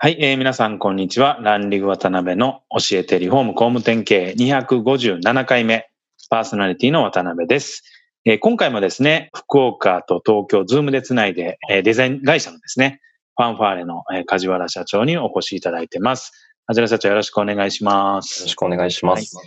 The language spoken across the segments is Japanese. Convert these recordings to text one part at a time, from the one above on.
はい、えー、皆さんこんにちは。ランリグ渡辺の教えてリフォーム工務店経営257回目パーソナリティの渡辺です。えー、今回もですね、福岡と東京、ズームでつないで、えー、デザイン会社のですね、ファンファーレの、えー、梶原社長にお越しいただいてます。梶原社長よろしくお願いします。よろしくお願いします。はい、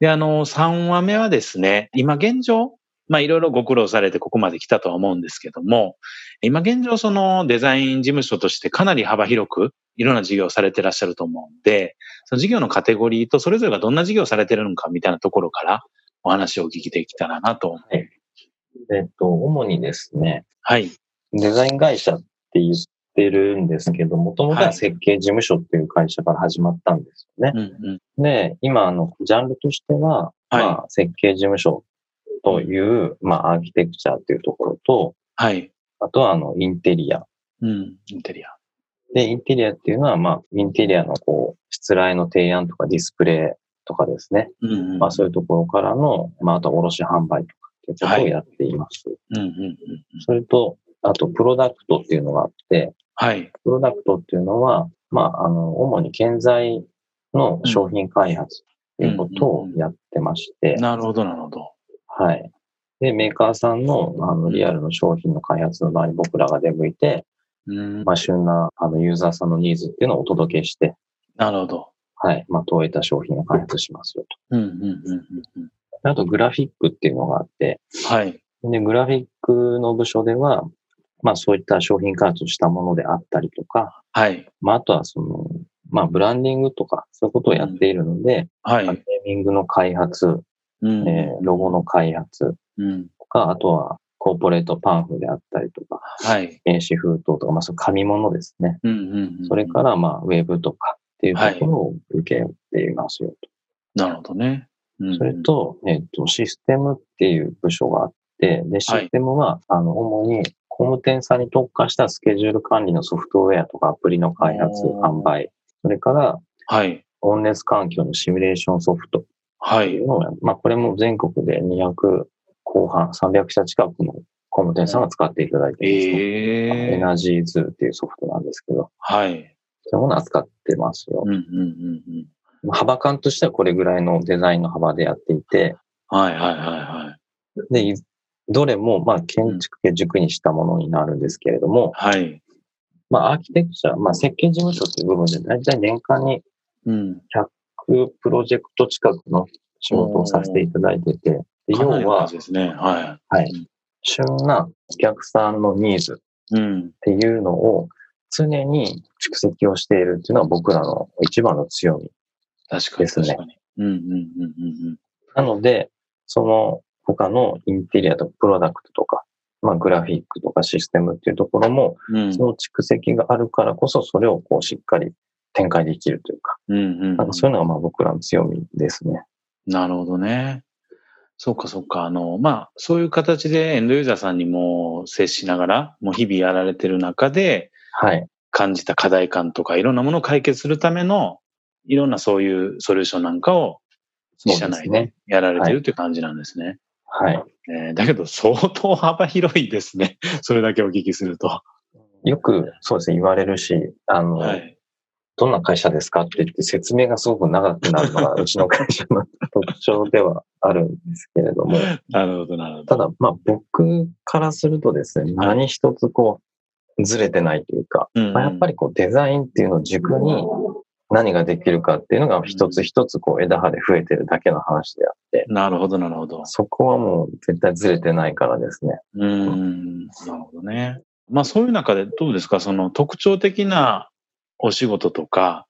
で、あの、3話目はですね、今現状、まあいろいろご苦労されてここまで来たとは思うんですけども、今現状そのデザイン事務所としてかなり幅広くいろんな事業をされてらっしゃると思うんで、その事業のカテゴリーとそれぞれがどんな事業をされてるのかみたいなところからお話をお聞きできたらなと。はい。えっと、主にですね。はい。デザイン会社って言ってるんですけど、もともとは設計事務所っていう会社から始まったんですよね。うんうん、で、今、あの、ジャンルとしては、はい、まあ、設計事務所という、まあ、アーキテクチャっていうところと、はい。あとは、あの、インテリア。うん、インテリア。で、インテリアっていうのは、まあ、インテリアのこう、失礼の提案とかディスプレイとかですね。うんうん、まあ、そういうところからの、まあ、あと卸販売とかっていうことをやっています。うんうんうん、それと、あと、プロダクトっていうのがあって、はい。プロダクトっていうのは、まあ、あの、主に建材の商品開発っていうことをやってまして。なるほど、なるほど。はい。で、メーカーさんのあのリアルの商品の開発の場合に僕らが出向いて、まあ、旬なあのユーザーさんのニーズっていうのをお届けして、なるほど。はい。まあ、問えた商品を開発しますよと。うんうんうんうん、あと、グラフィックっていうのがあって、はい。で、グラフィックの部署では、まあ、そういった商品開発したものであったりとか、はい。まあ、あとは、その、まあ、ブランディングとか、そういうことをやっているので、うん、はい。ネーミングの開発、うん、えー、ロゴの開発、うん、とか、あとは、コーポレートパンフであったりとか、はい。電子封筒とか、まあ、そう紙物ですね。うんうんうん、それから、まあ、ウェブとかっていうところを受けていますよと。なるほどね。うん、それと、えっ、と、システムっていう部署があって、で、システムは、はい、あの、主に工務店さんに特化したスケジュール管理のソフトウェアとかアプリの開発、販売、それから、はい。温熱環境のシミュレーションソフト。はい。まあ、これも全国で200後半、300社近くの工務店さんが使っていただいてます、ね、えー、エナジーズっていうソフトなんですけど。はい。そういうものを扱ってますよ。うんうんうんうん、幅感としてはこれぐらいのデザインの幅でやっていて。はいはいはいはい。で、どれも、まあ、建築系軸にしたものになるんですけれども。はい。まあ、アーキテクチャ、まあ、設計事務所っていう部分で、だいたい年間に100プロジェクト近くの仕事をさせていただいてて、要は、ですね。はい。はい。旬なお客さんのニーズっていうのを常に蓄積をしているっていうのは僕らの一番の強みですね。なので、その他のインテリアとかプロダクトとか、まあ、グラフィックとかシステムっていうところも、うん、その蓄積があるからこそ、それをこうしっかり展開できるというか、なんかそういうのがまあ僕らの強みですね。なるほどね。そうか、そうか。あの、まあ、そういう形でエンドユーザーさんにも接しながら、もう日々やられてる中で、はい。感じた課題感とか、いろんなものを解決するための、いろんなそういうソリューションなんかを、社内でやられてるっていう感じなんですね。はい。えー、だけど、相当幅広いですね。それだけお聞きすると。よく、そうですね、言われるし、あの、はい、どんな会社ですかって言って説明がすごく長くなるのがうちの会社の特徴ではあるんですけれども。なるほど、なるほど。ただ、まあ僕からするとですね、何一つこう、ずれてないというか、うんまあ、やっぱりこうデザインっていうのを軸に何ができるかっていうのが一つ一つこう枝葉で増えてるだけの話であって。なるほど、なるほど。そこはもう絶対ずれてないからですね。うん、なるほどね。まあそういう中でどうですか？その特徴的なお仕事とか、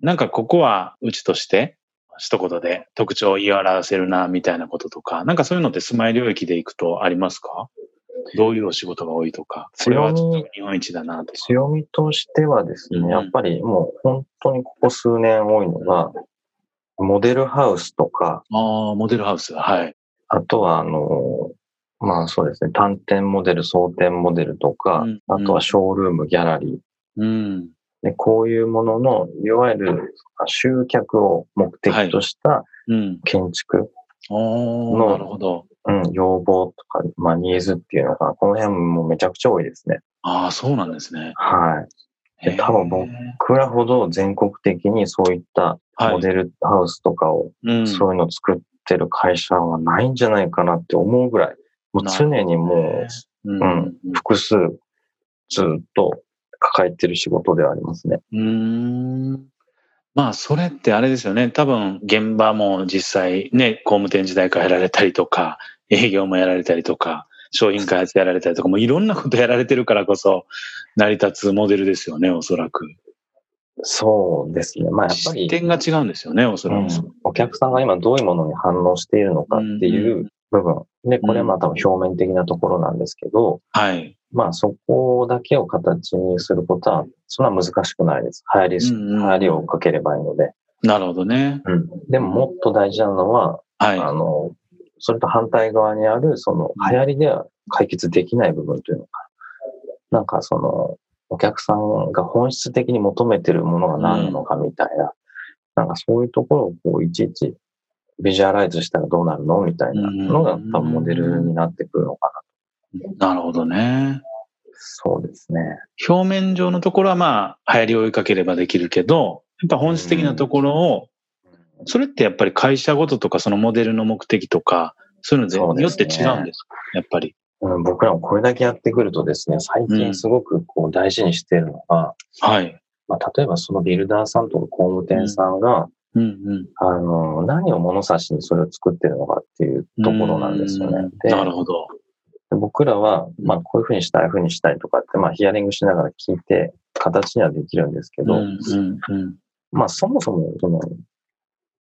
なんかここはうちとして一言で特徴を言い表せるな、みたいなこととか、なんかそういうのって住まい領域でいくとありますか？どういうお仕事が多いとか、それはちょっと日本一だなと強みとしてはですね、うん、やっぱりもう本当にここ数年多いのが、モデルハウスとか。ああ、モデルハウス、はい。あとは、あの、まあそうですね、単点モデル、装点モデルとか、うん、あとはショールーム、ギャラリー。うん、でこういうものの、いわゆる集客を目的とした建築の、なるほど。うん、要望とか、まあ、ニーズっていうのが、この辺もめちゃくちゃ多いですね。ああ、そうなんですね。はい。で多分僕らほど全国的にそういったモデルハウスとかを、そういうのを作ってる会社はないんじゃないかなって思うぐらい、もう常にもう、うん、複数ずっと抱えてる仕事ではありますね。うんまあ、それってあれですよね。多分、現場も実際ね、工務店時代からやられたりとか、営業もやられたりとか、商品開発やられたりとか、もういろんなことやられてるからこそ、成り立つモデルですよね、おそらく。そうですね。まあ、やっぱり。点が違うんですよね、おそらく、うん、お客さんが今どういうものに反応しているのかっていう部分。で、これはまあ多分表面的なところなんですけど、はい。まあそこだけを形にすることは、そんな難しくないです。流行り、流行りをかければいいので。なるほどね。うん。でももっと大事なのは、はい。あの、それと反対側にある、その流行りでは解決できない部分というのか。なんかその、お客さんが本質的に求めてるものが何なのかみたいな、うん、なんかそういうところをこういちいちビジュアライズしたらどうなるの？みたいなのが多分モデルになってくるのかな。なるほどね。そうですね。表面上のところはまあ、流行りを追いかければできるけど、やっぱ本質的なところを、それってやっぱり会社ごととかそのモデルの目的とか、そういうのでよって違うんですか、ね、やっぱり。うん、僕らもこれだけやってくるとですね、最近すごくこう大事にしているのが、うん、はい。まあ、例えばそのビルダーさんとか工務店さんが、うんうん、あの、何を物差しにそれを作ってるのかっていうところなんですよね。なるほど。僕らは、まあ、こういうふうにしたい、ああいうふうにしたいとかって、まあ、ヒアリングしながら聞いて、形にはできるんですけど、うんうんうん、まあ、そもそも、その、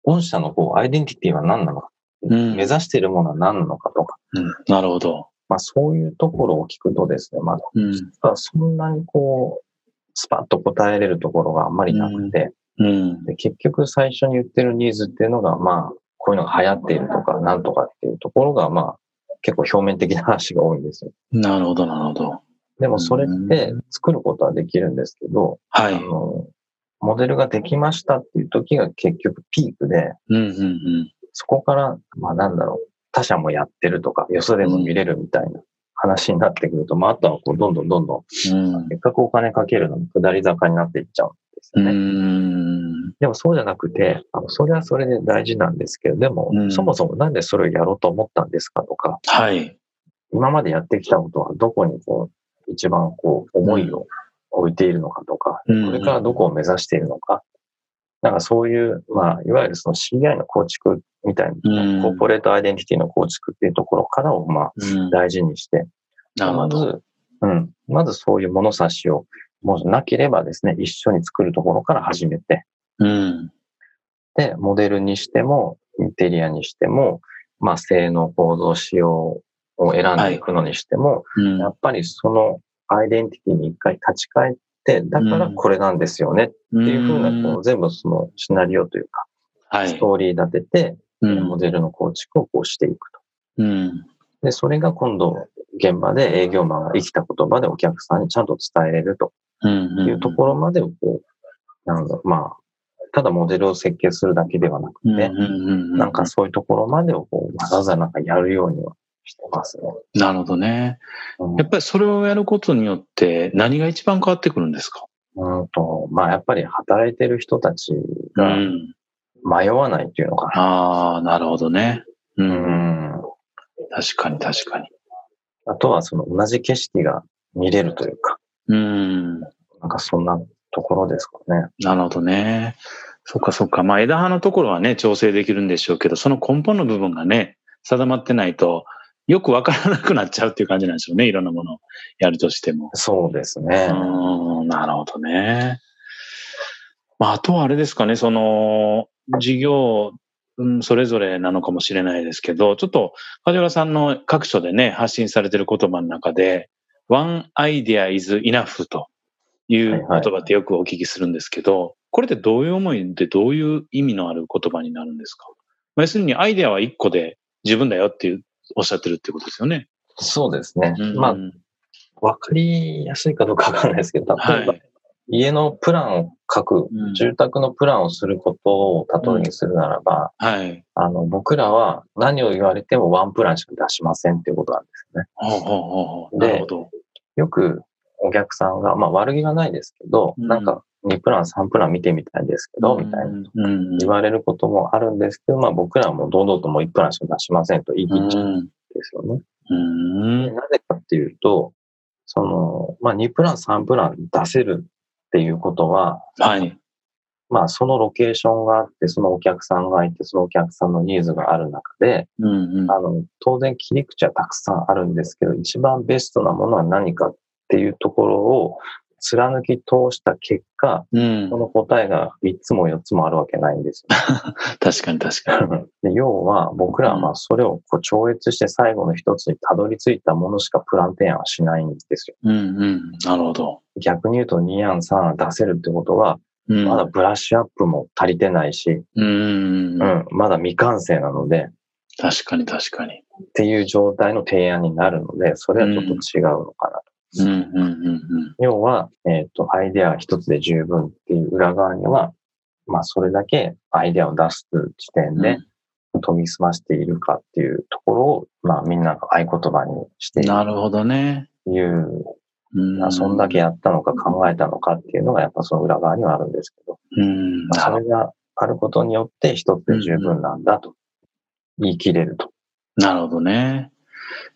御社のこう、アイデンティティは何なのか、うん、目指しているものは何なのかとか、うん、なるほど。まあ、そういうところを聞くとですね、まだ、うん、そんなにこう、スパッと答えれるところがあんまりなくて、うん、で結局最初に言ってるニーズっていうのが、まあ、こういうのが流行っているとか、なんとかっていうところが、まあ、結構表面的な話が多いんですよ。なるほど、なるほど。でもそれって作ることはできるんですけど、はい。あの、モデルができましたっていう時が結局ピークで、うんうんうん、そこから、まあなんだろう、他社もやってるとか、よそでも見れるみたいな話になってくると、まああとはこうどんどんどんどん、うん、せっかくお金かけるのに下り坂になっていっちゃうんですよね。でもそうじゃなくて、あのそれはそれで大事なんですけど、でも、そもそもなんでそれをやろうと思ったんですかとか、はい。今までやってきたことはどこにこう、一番こう、思いを置いているのかとか、これからどこを目指しているのか、なんかそういう、まあ、いわゆるその CI の構築みたいな、コーポレートアイデンティティの構築っていうところからを、まあ、大事にして、まず、うん、まずそういう物差しを、もしなければですね、一緒に作るところから始めて、うん、で、モデルにしても、インテリアにしても、まあ、性能構造仕様を選んでいくのにしても、はい。うん、やっぱりそのアイデンティティに一回立ち返って、だからこれなんですよねっていうふうな、こう全部そのシナリオというか、はい、ストーリー立てて、モデルの構築をこうしていくと。うん、で、それが今度、現場で営業マンが生きた言葉でお客さんにちゃんと伝えれるというところまでをこう、なんだまあ、ただモデルを設計するだけではなくて、なんかそういうところまでをこうわざわざなんかやるようにはしてますね。なるほどね。やっぱりそれをやることによって何が一番変わってくるんですか？うんと、まあやっぱり働いてる人たちが迷わないっていうのかな。ああ、なるほどね。うん。確かに確かに。あとはその同じ景色が見れるというか。うん。なんかそんなところですかね。なるほどね。そっかそっか。まあ枝葉のところはね、調整できるんでしょうけど、その根本の部分がね、定まってないと、よくわからなくなっちゃうっていう感じなんでしょうね。いろんなものをやるとしても。そうですね。うん、なるほどね。まあ、あとはあれですかね、その、事業うん、それぞれなのかもしれないですけど、ちょっと梶原さんの各所でね、発信されてる言葉の中で、one idea is enough という言葉ってよくお聞きするんですけど、はいはい、これってどういう思いでどういう意味のある言葉になるんですか？要するにアイデアは一個で十分だよっていうおっしゃってるってことですよね。そうですね。うん、まあ、わかりやすいかどうかわかんないですけど、例えば、はい、家のプランを書く、うん、住宅のプランをすることを例えにするならば、うん、はい、あの僕らは何を言われてもワンプランしか出しませんっていうことなんですね。ほうほうほうで、よくお客さんが、まあ悪気がないですけど、うん、なんか2プラン、3プラン見てみたいんですけど、みたいな。言われることもあるんですけど、まあ僕らはもう堂々ともう1プランしか出しませんと言い切っちゃうんですよね。なぜかっていうと、その、まあ2プラン、3プラン出せるっていうことは、はい。まあそのロケーションがあって、そのお客さんがいて、そのお客さんのニーズがある中で、うんうん、あの当然切り口はたくさんあるんですけど、一番ベストなものは何かっていうところを貫き通した結果、うん、この答えが3つも4つもあるわけないんですよ、確かに確かに。で要は僕らはまあそれをこう超越して最後の一つにたどり着いたものしかプラン提案はしないんですよ。うんうん、なるほど。逆に言うと2案3案出せるってことは、うん、まだブラッシュアップも足りてないし、うん、うん、まだ未完成なので、確かに確かに。っていう状態の提案になるので、それはちょっと違うのかなと。うんうんうんうん、要は、えっ、ー、と、アイデア一つで十分っていう裏側には、まあ、それだけアイデアを出す時点で研ぎ澄ましているかっていうところを、まあ、みんなが合言葉にしている。なるほどね。いう、うん、そんだけやったのか考えたのかっていうのが、やっぱその裏側にはあるんですけど、うんまあ、それがあることによって一つで十分なんだと言い切れると。なるほどね。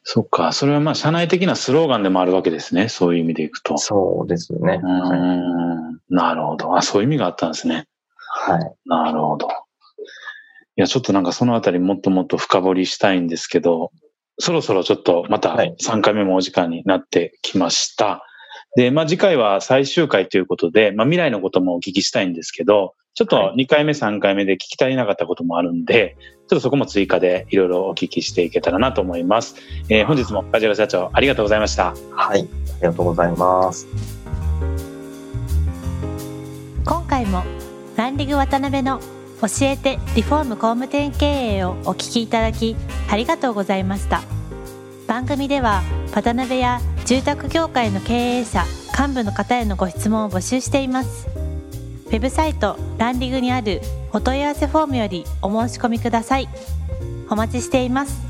そっか。それはまあ、社内的なスローガンでもあるわけですね。そういう意味でいくと。そうですね。うん。なるほど。あ、そういう意味があったんですね。はい。なるほど。いや、ちょっとなんかそのあたりもっともっと深掘りしたいんですけど、そろそろちょっとまた3回目もお時間になってきました。で、まあ次回は最終回ということで、まあ未来のこともお聞きしたいんですけど、ちょっと2回目、3回目で聞き足りなかったこともあるんで、ちょっとそこも追加でいろいろお聞きしていけたらなと思います。えー、本日も梶原社長ありがとうございました。はい、ありがとうございます。今回もランディング渡辺の教えてリフォーム工務店経営をお聞きいただきありがとうございました。番組では渡辺や住宅業界の経営者幹部の方へのご質問を募集していますウェブサイトランディングにあるお問い合わせフォームよりお申し込みください。お待ちしています。